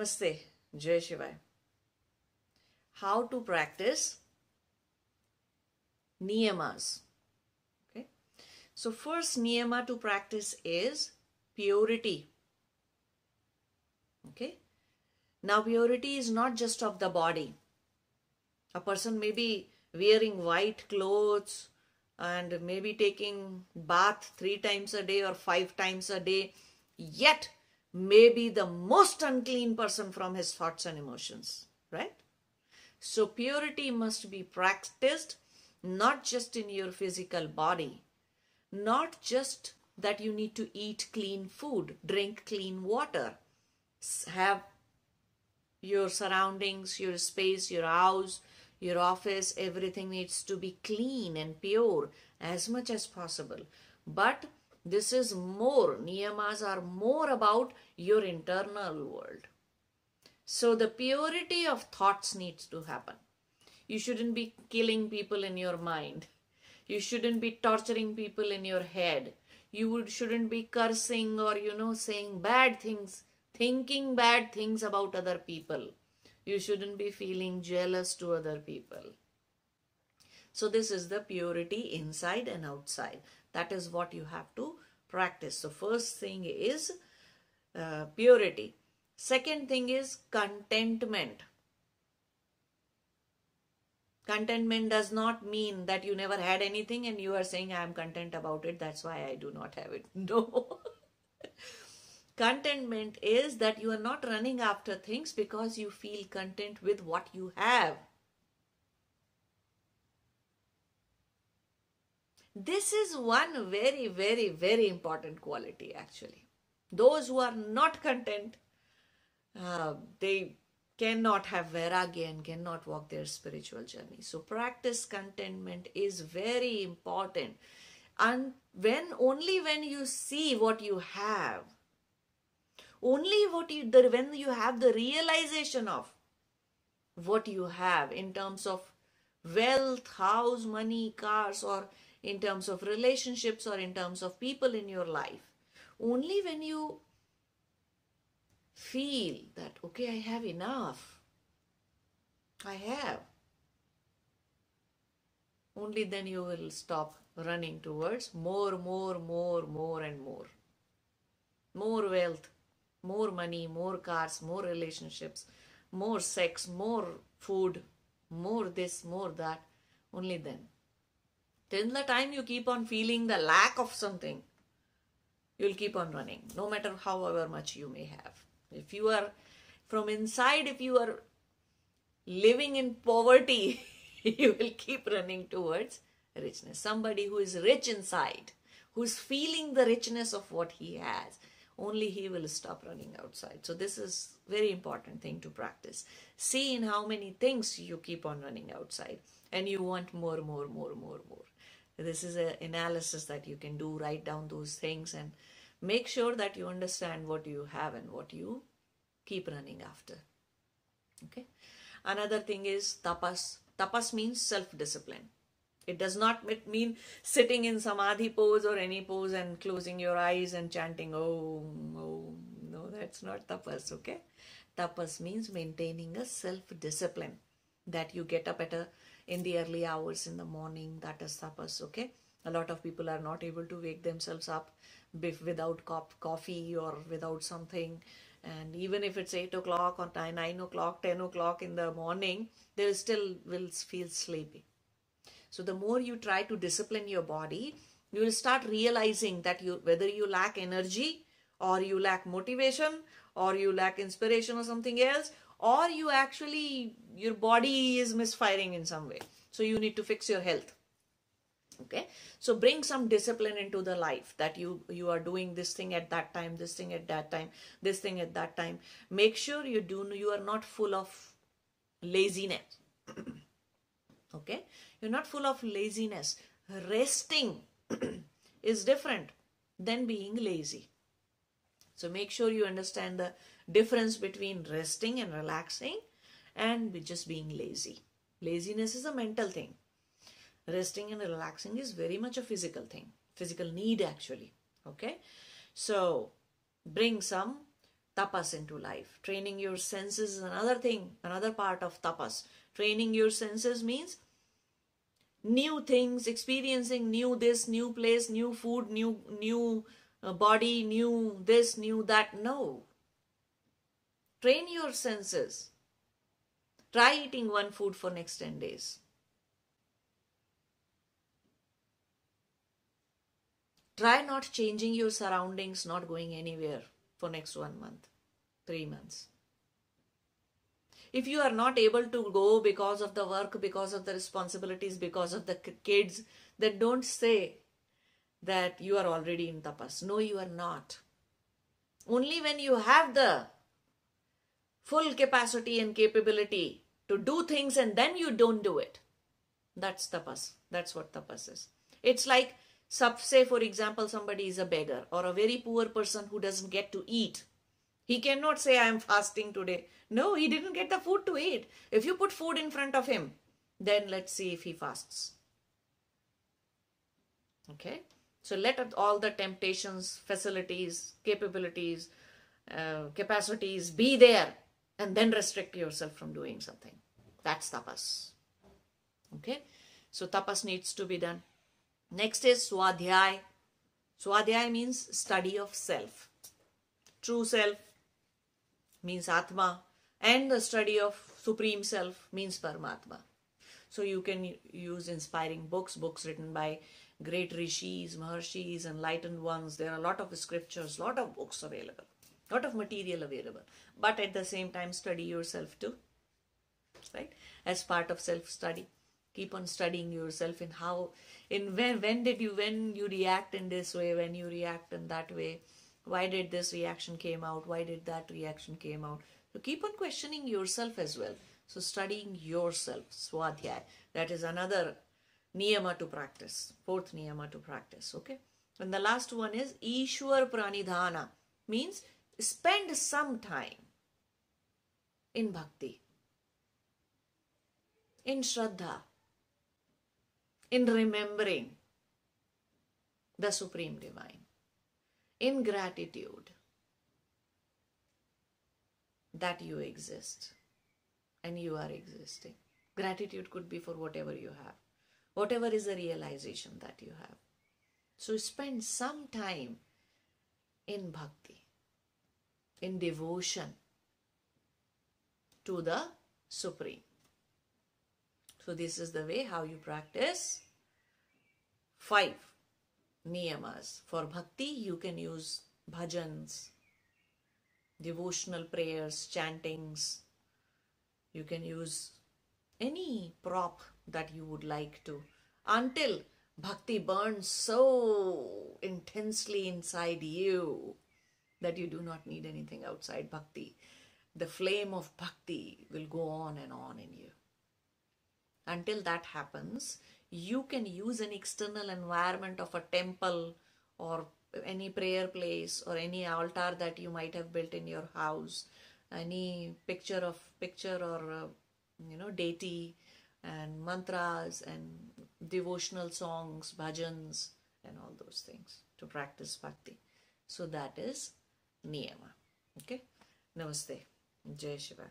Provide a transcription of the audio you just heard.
Namaste, Jai Shivai. How to practice niyamas. Okay. So first niyama to practice is purity. Okay. Now purity is not just of the body. A person may be wearing white clothes and maybe taking bath three times a day or five times a day, yet may be the most unclean person from his thoughts and emotions, right? So purity must be practiced not just in your physical body, not just that you need to eat clean food, drink clean water, have your surroundings, your space, your house, your office, everything needs to be clean and pure as much as possible. But this is more, niyamas are more about your internal world. So the purity of thoughts needs to happen. You shouldn't be killing people in your mind. You shouldn't be torturing people in your head. You would, shouldn't be cursing or, you know, saying bad things, thinking bad things about other people you shouldn't be feeling jealous to other people. So this is the purity inside and outside. That is what you have to practice. So first thing is uh, purity. Second thing is contentment. Contentment does not mean that you never had anything and you are saying I am content about it. That's why I do not have it. No. Contentment is that you are not running after things because you feel content with what you have. This is one very, very, very important quality actually. Those who are not content, uh, they cannot have vairagya and cannot walk their spiritual journey. So practice contentment is very important. And when only when you see what you have, only what you the, when you have the realization of what you have in terms of wealth house money cars or in terms of relationships or in terms of people in your life only when you feel that okay i have enough i have only then you will stop running towards more more more more and more more wealth more money, more cars, more relationships, more sex, more food, more this, more that, only then. Till the time you keep on feeling the lack of something, you'll keep on running, no matter however much you may have. If you are from inside, if you are living in poverty, you will keep running towards richness. Somebody who is rich inside, who's feeling the richness of what he has, only he will stop running outside. So this is very important thing to practice. See in how many things you keep on running outside and you want more, more, more, more, more. This is an analysis that you can do. Write down those things and make sure that you understand what you have and what you keep running after. Okay. Another thing is tapas. Tapas means self-discipline. It does not mean sitting in samadhi pose or any pose and closing your eyes and chanting oh om. No, that's not tapas, okay? Tapas means maintaining a self-discipline that you get up at a, in the early hours in the morning. That is tapas, okay? A lot of people are not able to wake themselves up without coffee or without something. And even if it's 8 o'clock or 9 o'clock, 10 o'clock in the morning, they still will feel sleepy so the more you try to discipline your body, you will start realizing that you whether you lack energy or you lack motivation or you lack inspiration or something else or you actually your body is misfiring in some way. So you need to fix your health okay so bring some discipline into the life that you you are doing this thing at that time this thing at that time this thing at that time make sure you do you are not full of laziness okay you're not full of laziness. Resting is different than being lazy. So make sure you understand the difference between resting and relaxing and just being lazy. Laziness is a mental thing. Resting and relaxing is very much a physical thing. Physical need actually. Okay. So bring some tapas into life. Training your senses is another thing, another part of tapas. Training your senses means new things, experiencing new this, new place, new food, new new body, new this, new that. No. Train your senses. Try eating one food for next 10 days. Try not changing your surroundings, not going anywhere for next one month, three months. If you are not able to go because of the work, because of the responsibilities, because of the kids, then don't say that you are already in tapas. No, you are not. Only when you have the full capacity and capability to do things and then you don't do it. That's tapas. That's what tapas is. It's like say, for example, somebody is a beggar or a very poor person who doesn't get to eat. He cannot say, I am fasting today. No, he didn't get the food to eat. If you put food in front of him, then let's see if he fasts. Okay? So let all the temptations, facilities, capabilities, uh, capacities be there and then restrict yourself from doing something. That's tapas. Okay? So tapas needs to be done. Next is Swadhyay. Swadhyay means study of self. True self means Atma and the study of Supreme Self means Paramatma. So you can use inspiring books, books written by great rishis, maharshis, enlightened ones. There are a lot of scriptures, lot of books available, lot of material available. But at the same time, study yourself too, right? As part of self-study keep on studying yourself in how in when when did you when you react in this way when you react in that way why did this reaction came out why did that reaction came out so keep on questioning yourself as well so studying yourself swadhyay that is another niyama to practice. Fourth niyama to practice okay? And the last one is ishwar pranidhana. Means spend some time in bhakti in shraddha in remembering the Supreme Divine, in gratitude that you exist and you are existing. Gratitude could be for whatever you have, whatever is the realization that you have. So spend some time in bhakti, in devotion to the Supreme. So this is the way how you practice five niyamas. For bhakti, you can use bhajans, devotional prayers, chantings. You can use any prop that you would like to until bhakti burns so intensely inside you that you do not need anything outside bhakti. The flame of bhakti will go on and on in you until that happens you can use an external environment of a temple or any prayer place or any altar that you might have built in your house any picture of picture or uh, you know deity and mantras and devotional songs bhajans and all those things to practice bhakti. So that is niyama. Okay? Namaste. Jai shiva